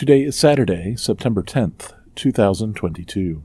Today is Saturday, September 10th, 2022.